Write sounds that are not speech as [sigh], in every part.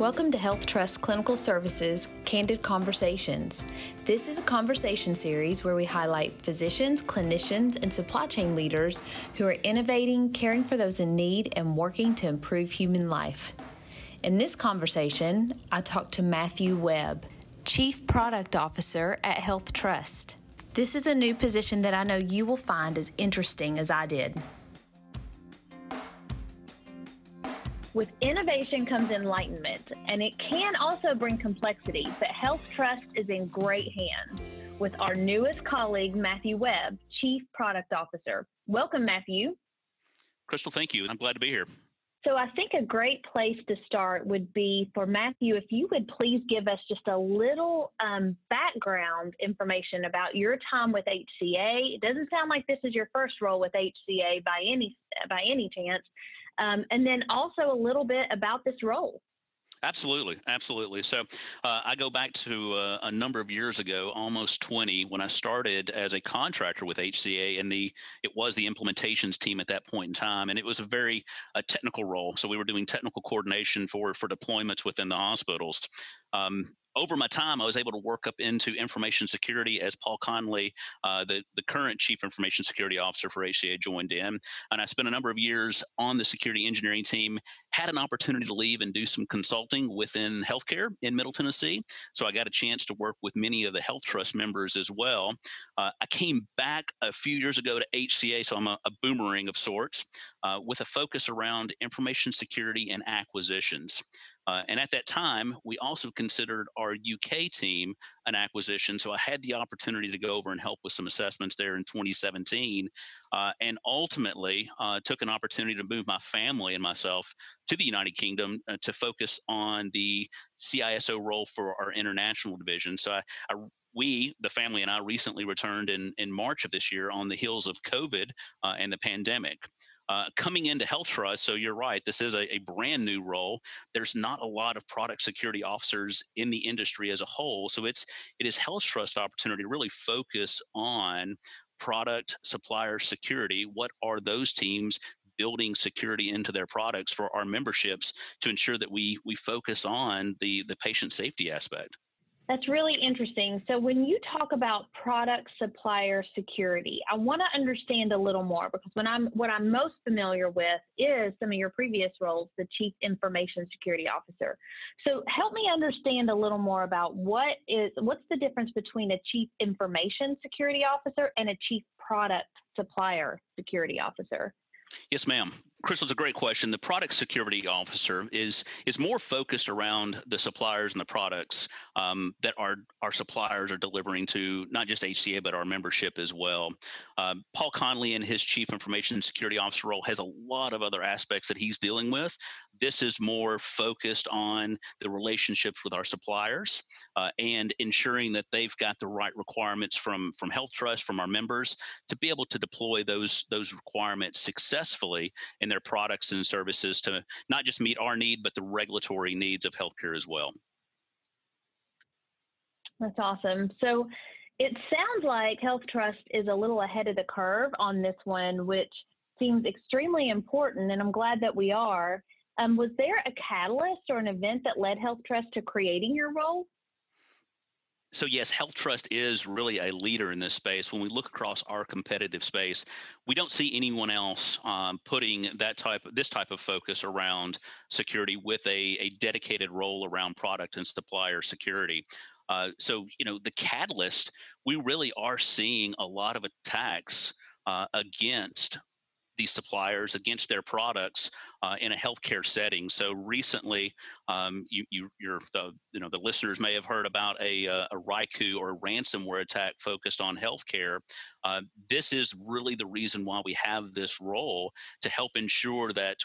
Welcome to Health Trust Clinical Services Candid Conversations. This is a conversation series where we highlight physicians, clinicians, and supply chain leaders who are innovating, caring for those in need, and working to improve human life. In this conversation, I talked to Matthew Webb, Chief Product Officer at Health Trust. This is a new position that I know you will find as interesting as I did. With innovation comes enlightenment, and it can also bring complexity, but Health Trust is in great hands with our newest colleague, Matthew Webb, Chief Product Officer. Welcome, Matthew. Crystal, thank you. I'm glad to be here. So, I think a great place to start would be for Matthew, if you would please give us just a little um, background information about your time with HCA. It doesn't sound like this is your first role with HCA by any by any chance, um, and then also a little bit about this role. Absolutely, absolutely. So uh, I go back to uh, a number of years ago, almost 20, when I started as a contractor with HCA, and the it was the implementations team at that point in time, and it was a very a technical role. So we were doing technical coordination for for deployments within the hospitals. Um, over my time, I was able to work up into information security as Paul Conley, uh, the, the current chief information security officer for HCA, joined in. And I spent a number of years on the security engineering team, had an opportunity to leave and do some consulting within healthcare in Middle Tennessee. So I got a chance to work with many of the Health Trust members as well. Uh, I came back a few years ago to HCA, so I'm a, a boomerang of sorts, uh, with a focus around information security and acquisitions. Uh, and at that time, we also considered our UK team an acquisition. So I had the opportunity to go over and help with some assessments there in 2017, uh, and ultimately uh, took an opportunity to move my family and myself to the United Kingdom uh, to focus on the CISO role for our international division. So I, I we, the family and I, recently returned in, in March of this year on the heels of COVID uh, and the pandemic. Uh, coming into Health Trust, so you're right, this is a, a, brand new role. There's not a lot of product security officers in the industry as a whole, so it's it is Health Trust opportunity to really focus on product supplier security. What are those teams building security into their products for our memberships to ensure that we we focus on the the patient safety aspect? That's really interesting. So when you talk about product supplier security, I want to understand a little more because when I'm what I'm most familiar with is some of your previous roles, the chief information security officer. So help me understand a little more about what is what's the difference between a chief information security officer and a chief product supplier security officer? Yes, ma'am. Crystal, it's a great question. The product security officer is is more focused around the suppliers and the products um, that our our suppliers are delivering to not just HCA but our membership as well. Um, Paul Conley in his chief information security officer role has a lot of other aspects that he's dealing with. This is more focused on the relationships with our suppliers uh, and ensuring that they've got the right requirements from from Health Trust from our members to be able to deploy those those requirements successfully their products and services to not just meet our need, but the regulatory needs of healthcare as well. That's awesome. So it sounds like Health Trust is a little ahead of the curve on this one, which seems extremely important, and I'm glad that we are. Um, was there a catalyst or an event that led Health Trust to creating your role? So yes, Health Trust is really a leader in this space. When we look across our competitive space, we don't see anyone else um, putting that type, this type of focus around security with a, a dedicated role around product and supplier security. Uh, so you know, the catalyst, we really are seeing a lot of attacks uh, against these suppliers against their products uh, in a healthcare setting. So recently, um, you, you, the, you know, the listeners may have heard about a, uh, a Ryuk or a ransomware attack focused on healthcare. Uh, this is really the reason why we have this role to help ensure that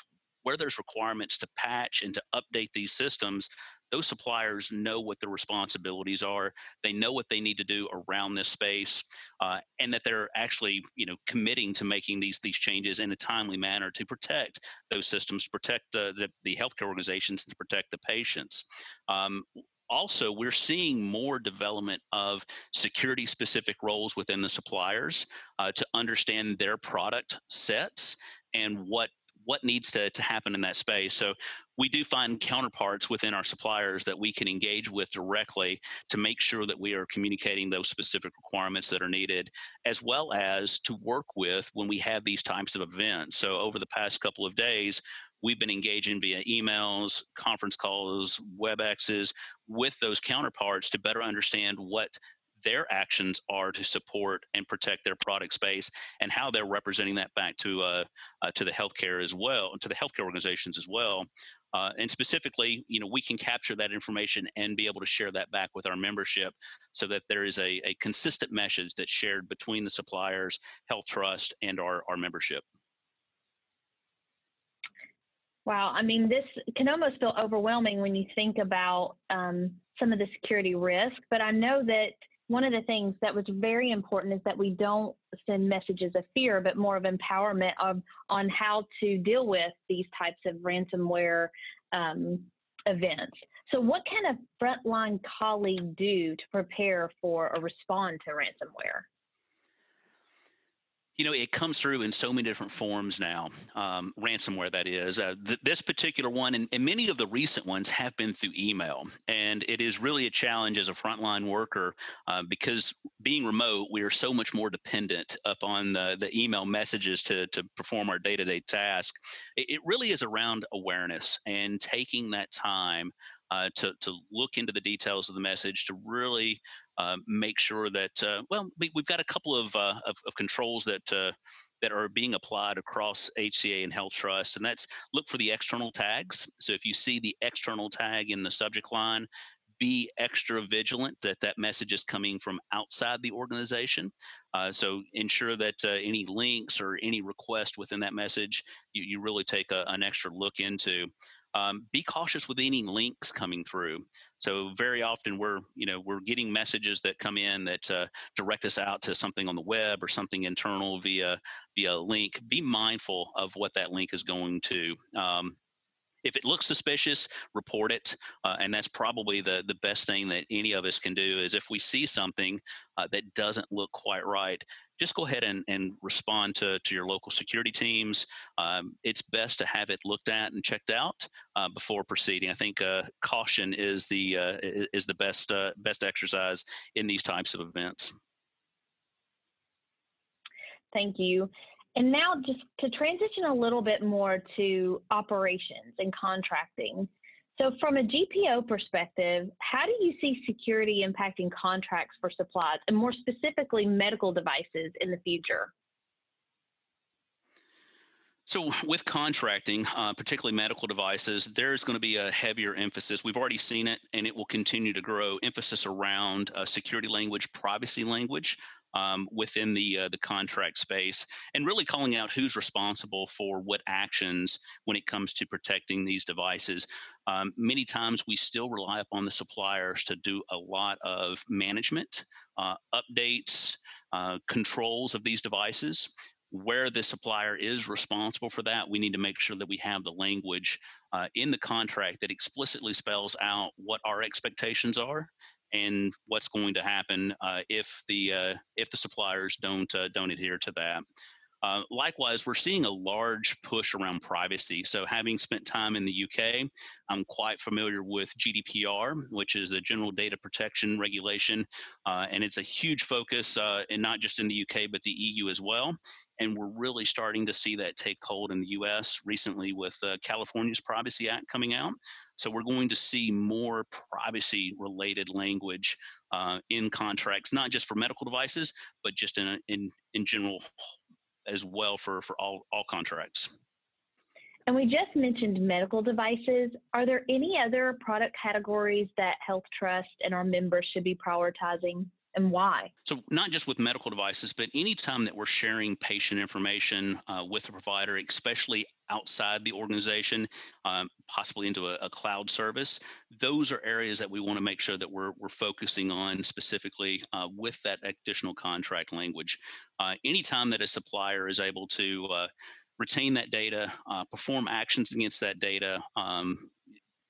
where there's requirements to patch and to update these systems, those suppliers know what the responsibilities are. They know what they need to do around this space, uh, and that they're actually, you know, committing to making these these changes in a timely manner to protect those systems, to protect the the, the healthcare organizations, to protect the patients. Um, also, we're seeing more development of security specific roles within the suppliers uh, to understand their product sets and what what needs to, to happen in that space. So we do find counterparts within our suppliers that we can engage with directly to make sure that we are communicating those specific requirements that are needed, as well as to work with when we have these types of events. So over the past couple of days, we've been engaging via emails, conference calls, WebExes with those counterparts to better understand what their actions are to support and protect their product space and how they're representing that back to uh, uh, to the healthcare as well, to the healthcare organizations as well. Uh, and specifically, you know, we can capture that information and be able to share that back with our membership so that there is a, a consistent message that's shared between the suppliers, health trust and our, our membership. Wow, I mean, this can almost feel overwhelming when you think about um, some of the security risk, but I know that one of the things that was very important is that we don't send messages of fear, but more of empowerment of on how to deal with these types of ransomware um, events. So, what can a frontline colleague do to prepare for or respond to ransomware? You know it comes through in so many different forms now um, ransomware that is. Uh, th- this particular one and, and, many of the recent ones have been through email. And it is really a challenge as a frontline worker uh, because being remote we are so much more dependent upon the, the email messages to, to perform our day-to-day task. It, it really is around awareness and taking that time uh, to, to look into the details of the message to really uh, make sure that uh, well we, have got a couple of, uh, of, of controls that uh, that are being applied across HCA and Health Trust, and that's look for the external tags. So if you see the external tag in the subject line, be extra vigilant that that message is coming from outside the organization. Uh, so ensure that uh, any links or any request within that message, you, you really take a, an extra look into. Um, be cautious with any links coming through. So very often we're, you know, we're getting messages that come in that uh, direct us out to something on the web or something internal via via link. Be mindful of what that link is going to. Um, if it looks suspicious, report it. Uh, and that's probably the, the best thing that any of us can do is if we see something uh, that doesn't look quite right, just go ahead and, and respond to, to your local security teams. Um, it's best to have it looked at and checked out uh, before proceeding. I think uh, caution is the uh, is the best uh, best exercise in these types of events. Thank you. And now, just to transition a little bit more to operations and contracting. So, from a GPO perspective, how do you see security impacting contracts for supplies and more specifically medical devices in the future? So, with contracting, uh, particularly medical devices, there's going to be a heavier emphasis. We've already seen it, and it will continue to grow. Emphasis around uh, security language, privacy language, um, within the uh, the contract space, and really calling out who's responsible for what actions when it comes to protecting these devices. Um, many times we still rely upon the suppliers to do a lot of management, uh, updates, uh, controls of these devices where the supplier is responsible for that, we need to make sure that we have the language uh, in the contract that explicitly spells out what our expectations are and what's going to happen uh, if the uh, if the suppliers don't uh, don't adhere to that. Uh, likewise, we're seeing a large push around privacy. So, having spent time in the UK, I'm quite familiar with GDPR, which is the General Data Protection Regulation, uh, and it's a huge focus, uh, and not just in the UK but the EU as well. And we're really starting to see that take hold in the US recently with uh, California's Privacy Act coming out. So we're going to see more privacy related language uh, in contracts, not just for medical devices, but just in, a, in, in general as well for, for all, all contracts. And we just mentioned medical devices. Are there any other product categories that Health Trust and our members should be prioritizing? And why? So, not just with medical devices, but anytime that we're sharing patient information uh, with a provider, especially outside the organization, um, possibly into a, a, cloud service, those are areas that we want to make sure that we're, we're focusing on specifically uh, with that additional contract language. Uh, anytime that a supplier is able to uh, retain that data, uh, perform actions against that data, um,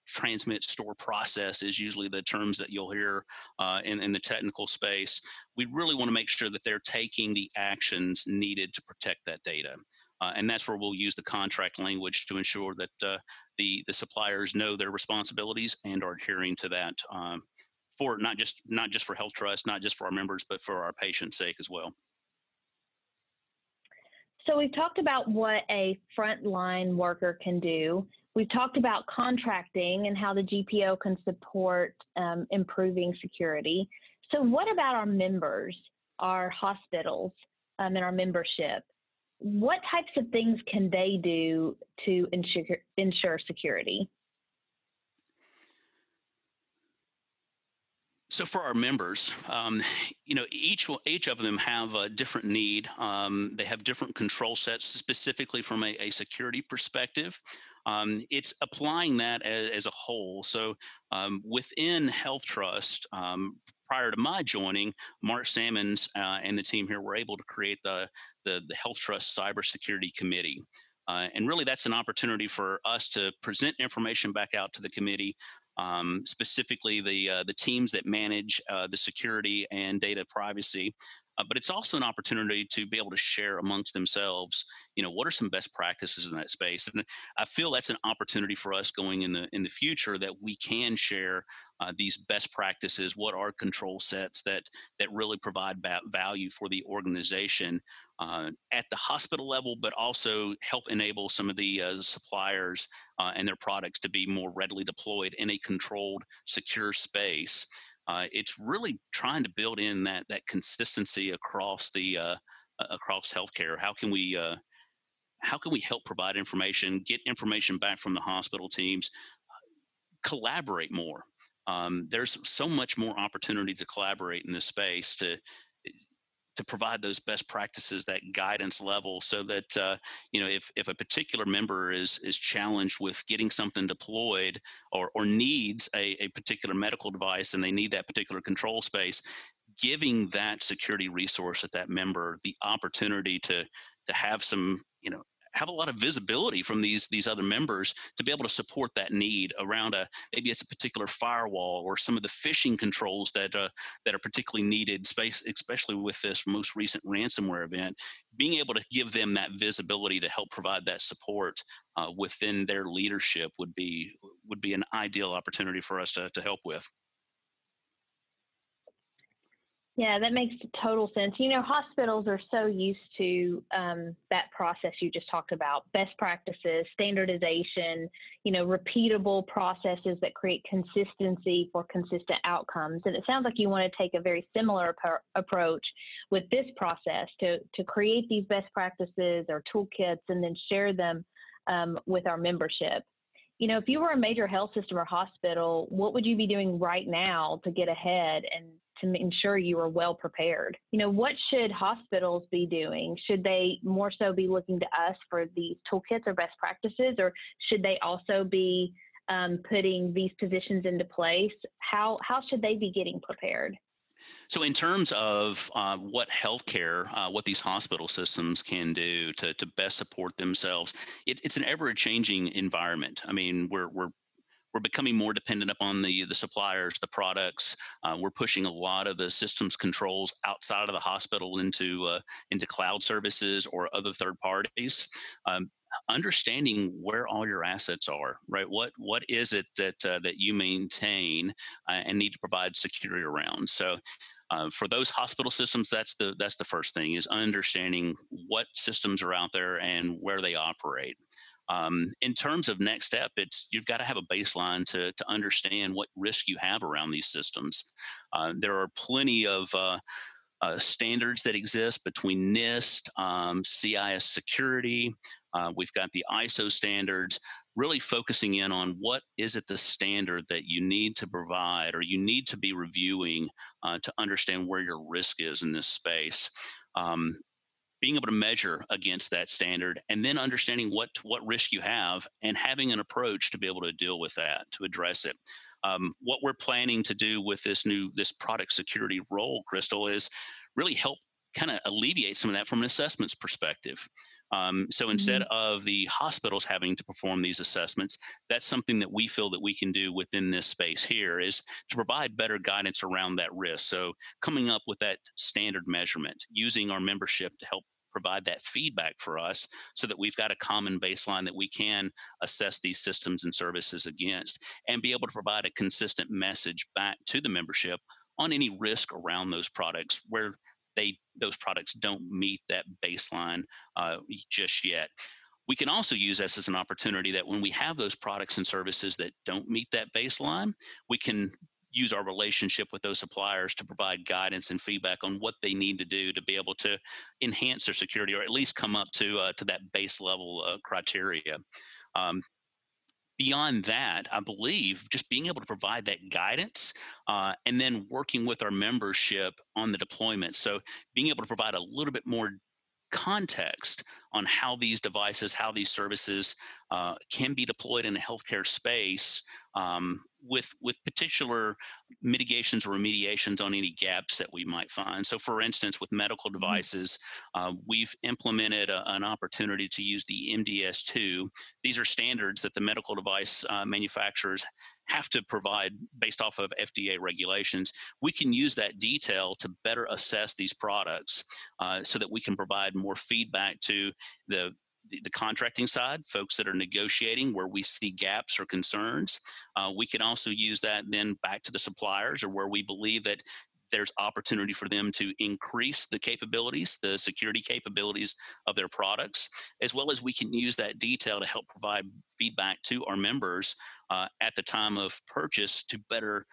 transmit, store, process is usually the terms that you'll hear uh, in, in the technical space. We really want to make sure that they're taking the actions needed to protect that data. Uh, and that's where we'll use the contract language to ensure that uh, the the suppliers know their responsibilities and are adhering to that um, for not just not just for HealthTrust, not just for our members, but for our patients' sake as well. So we've talked about what a frontline worker can do. We've talked about contracting and how the GPO can support um, improving security. So what about our members, our hospitals, um, and our membership? What types of things can they do to ensure, ensure security? So for our members, um, you know, each each of them have a different need. Um, they have different control sets, specifically from a, a security perspective. Um, it's applying that as, as, a whole. So um, within HealthTrust, um, prior to my joining, Mark Sammons uh, and the team here were able to create the the, the HealthTrust Cybersecurity Committee. Uh, and really, that's an opportunity for us to present information back out to the committee um, specifically the uh, the teams that manage uh, the security and data privacy. Uh, but it's also an opportunity to be able to share amongst themselves, you know, what are some best practices in that space, and I feel that's an opportunity for us going in the in the future that we can share uh, these best practices, what are control sets that that really provide value for the organization uh, at the hospital level, but also help enable some of the uh, suppliers uh, and their products to be more readily deployed in a controlled, secure space. Uh, it's really trying to build in that that consistency across the uh, across healthcare. How can we how can we help provide information, get information back from the hospital teams, collaborate more? Um, there's so much more opportunity to collaborate in this space to to provide those best practices, that guidance level, so that uh, you know if if a particular member is is challenged with getting something deployed or or needs a, a particular medical device and they need that particular control space, giving that security resource at that member the opportunity to to have some you know have a lot of visibility from these these other members to be able to support that need around a maybe it's a particular firewall or some of the phishing controls that uh, that are particularly needed space especially with this most recent ransomware event being able to give them that visibility to help provide that support uh, within their leadership would be would be an ideal opportunity for us to, to help with yeah, that makes total sense. You know, hospitals are so used to um, that process you just talked about best practices, standardization, you know, repeatable processes that create consistency for consistent outcomes. And it sounds like you want to take a very similar ap- approach with this process to, to create these best practices or toolkits and then share them um, with our membership you know, if you were a major health system or hospital, what would you be doing right now to get ahead and to ensure you are well prepared. You know, what should hospitals be doing? Should they more so be looking to us for these toolkits or best practices, or should they also be um, putting these positions into place? How how should they be getting prepared? So, in terms of uh, what healthcare, uh, what these hospital systems can do to, to best support themselves, it, it's an ever changing environment. I mean, we're, we're we're becoming more dependent upon the the suppliers, the products. Uh, we're pushing a lot of the systems controls outside of the hospital into uh, into cloud services or other third parties. Um, understanding where all your assets are, right? What what is it that uh, that you maintain uh, and need to provide security around? So. Uh, for those hospital systems, that's the that's the first thing is understanding what systems are out there and where they operate. Um, in terms of next step, it's you've got to have a baseline to to understand what risk you have around these systems. Uh, there are plenty of uh, uh, standards that exist between NIST, um, CIS security. Uh, we've got the ISO standards, really focusing in on what is it the standard that you need to provide or you need to be reviewing uh, to understand where your risk is in this space. Um, being able to measure against that standard and then understanding what what risk you have and having an approach to be able to deal with that to address it um, what we're planning to do with this new this product security role crystal is really help kind of alleviate some of that from an assessments perspective um, so instead mm-hmm. of the hospitals having to perform these assessments, that's something that we feel that we can do within this space here is to provide better guidance around that risk. So coming up with that standard measurement, using our membership to help provide that feedback for us so that we've got a common baseline that we can assess these systems and services against and be able to provide a consistent message back to the membership on any risk around those products where they those products don't meet that baseline uh, just yet. We can also use this as an opportunity that when we have those products and services that don't meet that baseline, we can use our relationship with those suppliers to provide guidance and feedback on what they need to do to be able to enhance their security or at least come up to uh, to that base level uh, criteria. Um, beyond that, I believe just being able to provide that guidance uh, and then working with our membership on the deployment. So being able to provide a little bit more context on how these devices, how these services uh, can be deployed in a healthcare space um, with with particular mitigations or remediations on any gaps that we might find. So, for instance, with medical mm-hmm. devices, uh, we've implemented a, an opportunity to use the MDS2. These are standards that the medical device uh, manufacturers have to provide based off of FDA regulations. We can use that detail to better assess these products uh, so that we can provide more feedback to the the, contracting side, folks that are negotiating where we see gaps or concerns. Uh, we can also use that then back to the suppliers or where we believe that there's opportunity for them to increase the capabilities, the security capabilities of their products, as well as we can use that detail to help provide feedback to our members uh, at the time of purchase to better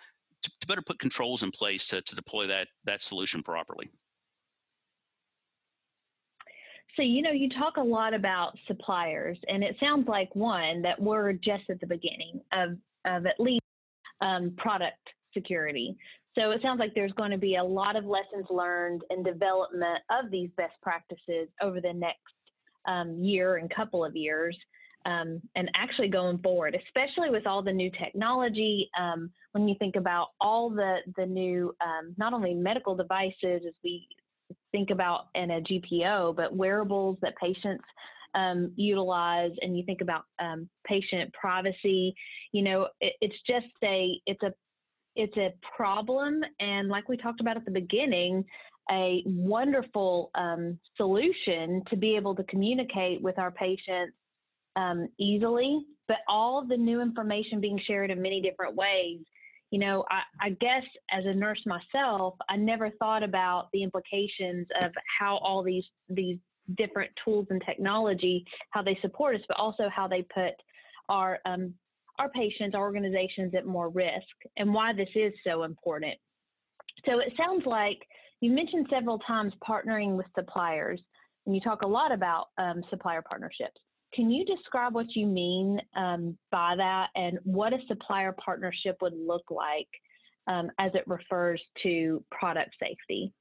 to, to better put controls in place to, to deploy that that solution properly. So, you know, you talk a lot about suppliers, and it sounds like one that we're just at the beginning of, of at least um, product security. So, it sounds like there's going to be a lot of lessons learned and development of these best practices over the next um, year and couple of years. Um, and actually going forward, especially with all the new technology, um, when you think about all the the new um, not only medical devices as we think about in a GPO, but wearables that patients um, utilize, and you think about um, patient privacy. You know, it, it's just a it's a it's a problem, and like we talked about at the beginning, a wonderful um, solution to be able to communicate with our patients um, easily, but all the new information being shared in many different ways you know, I, I, guess as a nurse myself, I never thought about the implications of how all these these different tools and technology, how they support us, but also how they put our um, our patients, our organizations at more risk, and why this is so important. So it sounds like you mentioned several times partnering with suppliers, and you talk a lot about um, supplier partnerships. Can you describe what you mean um, by that and what a supplier partnership would look like um, as it refers to product safety?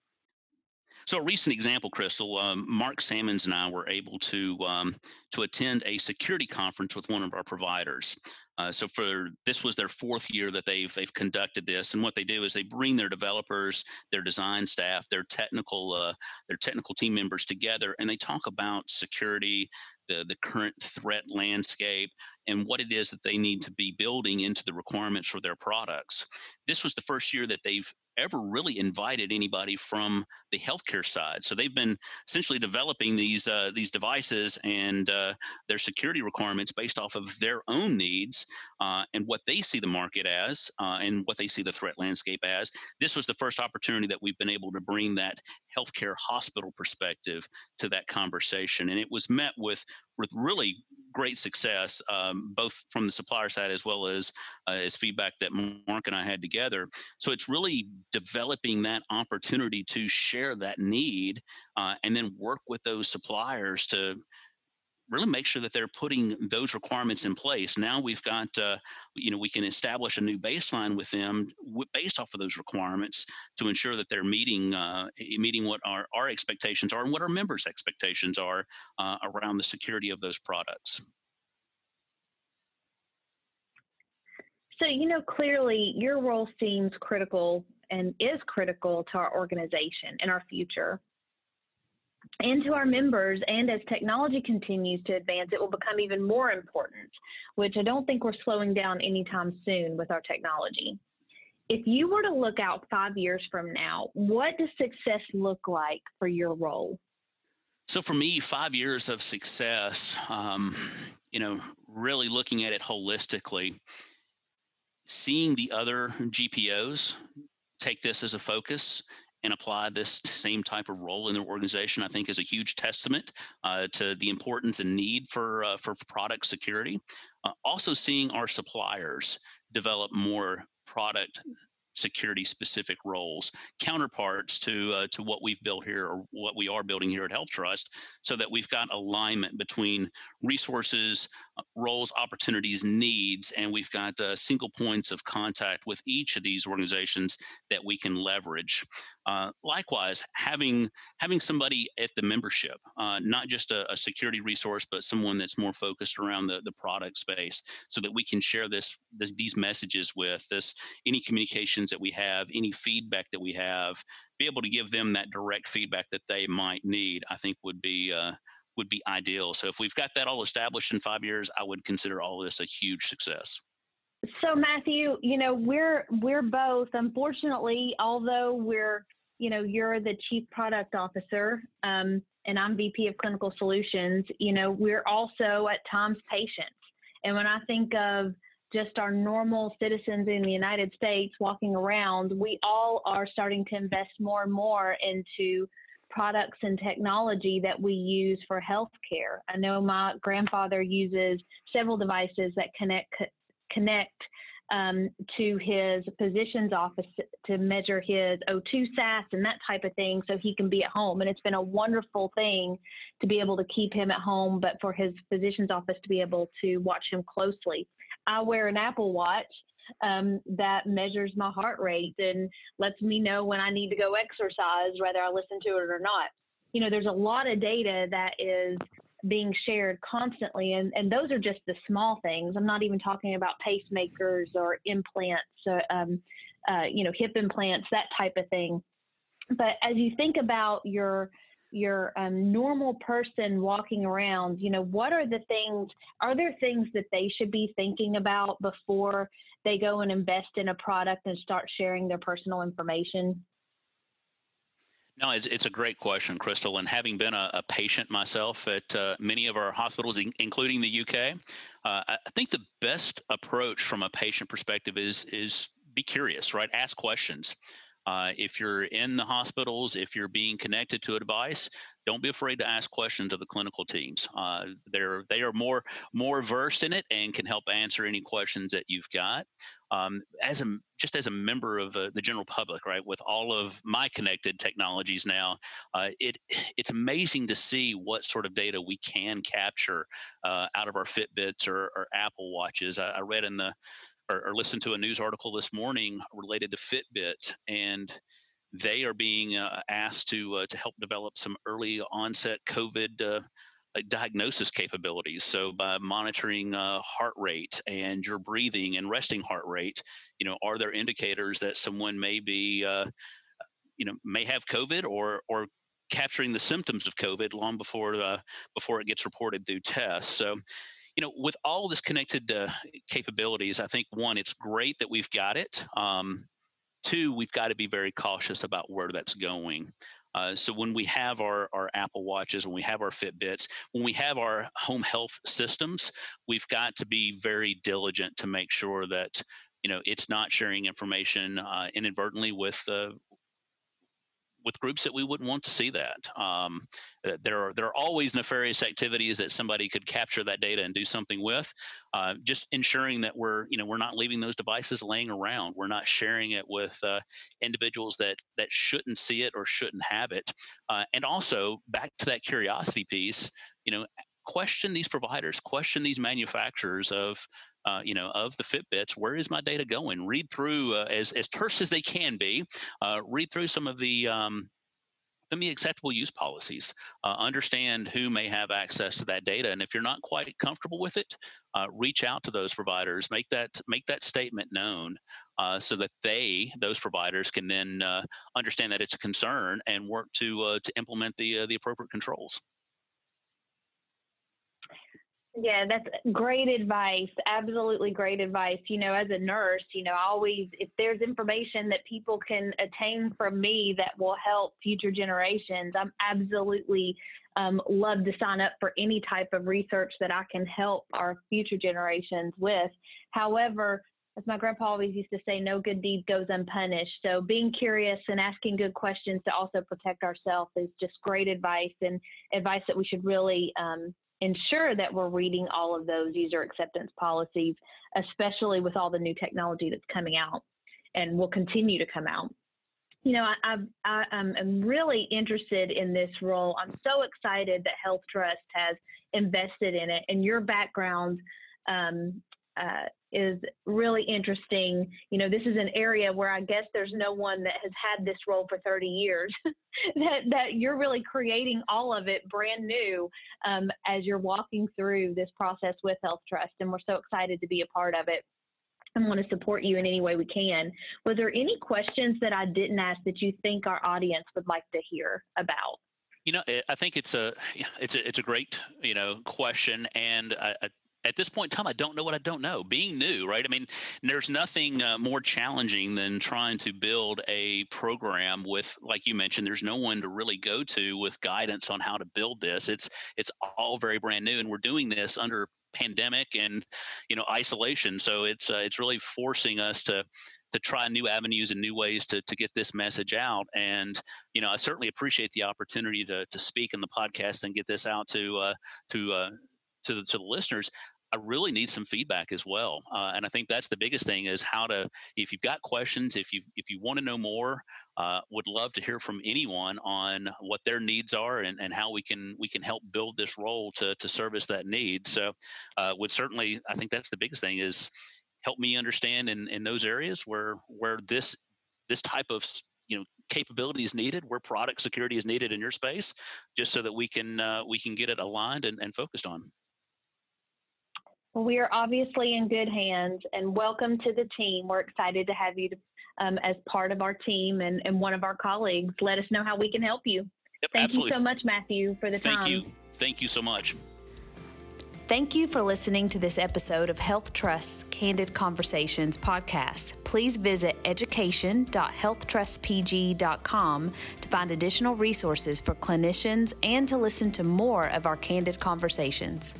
So a recent example, Crystal, um, Mark Sammons and I were able to um, to attend a security conference with one of our providers. Uh, so for this was their fourth year that they've they've conducted this, and what they do is they bring their developers, their design staff, their technical uh, their technical team members together, and they talk about security, the the current threat landscape, and what it is that they need to be building into the requirements for their products. This was the first year that they've ever really invited anybody from the healthcare side. So they've been essentially developing these uh, these devices and uh, their security requirements based off of their own needs uh, and what they see the market as uh, and what they see the threat landscape as. This was the first opportunity that we've been able to bring that healthcare hospital perspective to that conversation, and it was met with with really great success, um, both from the supplier side as well as uh, as feedback that Mark and I had together. So it's really developing that opportunity to share that need uh, and then work with those suppliers to really make sure that they're putting those requirements in place. Now we've got, uh, you know, we can establish a new baseline with them w- based off of those requirements to ensure that they're meeting uh, meeting what our, our expectations are and what our members' expectations are uh, around the security of those products. So, you know, clearly your role seems critical and is critical to our organization and our future and to our members. And as technology continues to advance, it will become even more important, which I don't think we're slowing down anytime soon with our technology. If you were to look out five years from now, what does success look like for your role? So for me, five years of success, um, you know, really looking at it holistically, seeing the other GPOs take this as a focus and apply this same type of role in their organization, I think is a huge testament uh, to the importance and need for uh, for product security. Uh, also, seeing our suppliers develop more product security specific roles, counterparts to uh, to what we've built here or what we are building here at Health Trust, so that we've got alignment between resources, uh, roles, opportunities, needs, and we've got uh, single points of contact with each of these organizations that we can leverage. Uh, likewise, having having somebody at the membership, uh, not just a, a, security resource, but someone that's more focused around the, the product space, so that we can share this, this these messages with this any communications that we have, any feedback that we have, be able to give them that direct feedback that they might need. I think would be uh, would be ideal. So if we've got that all established in five years, I would consider all this a huge success. So Matthew, you know, we're we're both unfortunately, although we're you know you're the chief product officer um, and I'm VP of clinical solutions. You know, we're also at times patients, and when I think of just our normal citizens in the United States walking around, we all are starting to invest more and more into products and technology that we use for healthcare. I know my grandfather uses several devices that connect connect um, to his physician's office to measure his O2 sats and that type of thing so he can be at home. And it's been a wonderful thing to be able to keep him at home, but for his physician's office to be able to watch him closely. I wear an Apple Watch um, that measures my heart rate and lets me know when I need to go exercise, whether I listen to it or not. You know, there's a lot of data that is being shared constantly. And, and those are just the small things. I'm not even talking about pacemakers or implants, uh, um, uh, you know, hip implants, that type of thing. But as you think about your your um, normal person walking around, you know, what are the things? Are there things that they should be thinking about before they go and invest in a product and start sharing their personal information? No, it's, it's a great question, Crystal. And having been a, a patient myself at uh, many of our hospitals, in, including the UK, uh, I think the best approach from a patient perspective is is be curious, right? Ask questions. Uh, if you're in the hospitals, if you're being connected to a device, don't be afraid to ask questions of the clinical teams. Uh, they're they are more more versed in it and can help answer any questions that you've got. Um, as a just as a member of uh, the general public, right, with all of my connected technologies now, uh, it it's amazing to see what sort of data we can capture uh, out of our Fitbits or, or Apple watches. I, I read in the or, or listened to a news article this morning related to Fitbit, and they are being uh, asked to uh, to help develop some early onset COVID uh, diagnosis capabilities. So by monitoring uh, heart rate and your breathing and resting heart rate, you know, are there indicators that someone may be, uh, you know, may have COVID or or capturing the symptoms of COVID long before uh, before it gets reported through tests. So you know, with all this connected uh, capabilities, I think one, it's great that we've got it. Um, two, we've got to be very cautious about where that's going. Uh, so when we have our, our Apple Watches, when we have our Fitbits, when we have our home health systems, we've got to be very diligent to make sure that you know it's not sharing information uh, inadvertently with uh, with groups that we wouldn't want to see that. Um, uh, there are there are always nefarious activities that somebody could capture that data and do something with. Uh, just ensuring that we're you know we're not leaving those devices laying around. We're not sharing it with uh, individuals that that shouldn't see it or shouldn't have it. Uh, and also back to that curiosity piece. You know, question these providers, question these manufacturers of uh, you know, of the Fitbits, where is my data going? Read through uh, as as terse as they can be. Uh, read through some of the um, the acceptable use policies. Uh, understand who may have access to that data, and if you're not quite comfortable with it, uh, reach out to those providers. Make that make that statement known, uh, so that they, those providers, can then uh, understand that it's a concern and work to uh, to implement the uh, the appropriate controls. Yeah, that's great advice. Absolutely great advice. You know, as a nurse, you know, always, if there's information that people can attain from me that will help future generations, I'm absolutely um, love to sign up for any type of research that I can help our future generations with. However, as my grandpa always used to say, no good deed goes unpunished. So being curious and asking good questions to also protect ourselves is just great advice and advice that we should really um, ensure that we're reading all of those user acceptance policies, especially with all the new technology that's coming out and will continue to come out. You know, I, I, I'm really interested in this role. I'm so excited that Health Trust has invested in it, and your background um, uh, is really interesting. You know, this is an area where I guess there's no one that has had this role for 30 years. [laughs] that that you're really creating all of it brand new um, as you're walking through this process with Health Trust, and we're so excited to be a part of it. And want to support you in any way we can. Was there any questions that I didn't ask that you think our audience would like to hear about? You know, I think it's a [sighs] it's a it's a great you know question, and I, I at this point in time, I don't know what I don't know. Being new, right? I mean, there's nothing uh, more challenging than trying to build a program with, like you mentioned, there's no one to really go to with guidance on how to build this. It's it's all very brand new, and we're doing this under pandemic and you know isolation. So it's uh, it's really forcing us to to try new avenues and new ways to, to get this message out. And, you know, I certainly appreciate the opportunity to, to speak in the podcast and get this out to, uh, to, uh, to the, to the listeners, I really need some feedback as well. Uh, and I think that's the biggest thing is how to, if you've got questions, if you if you want to know more, uh, would love to hear from anyone on what their needs are and, and how we can we can help build this role to to service that need. So, uh, would certainly I think that's the biggest thing is help me understand in in those areas where where this this type of you know capability is needed where product security is needed in your space just so that we can uh, we can get it aligned and, and focused on we are obviously in good hands and welcome to the team. We're excited to have you um, as part of our team and, and one of our colleagues. Let us know how we can help you. Yep, Thank absolutely. you so much, Matthew, for the Thank time. Thank you. Thank you so much. Thank you for listening to this episode of Health Trust's Candid Conversations podcast. Please visit education.healthtrustpg.com to find additional resources for clinicians and to listen to more of our candid conversations.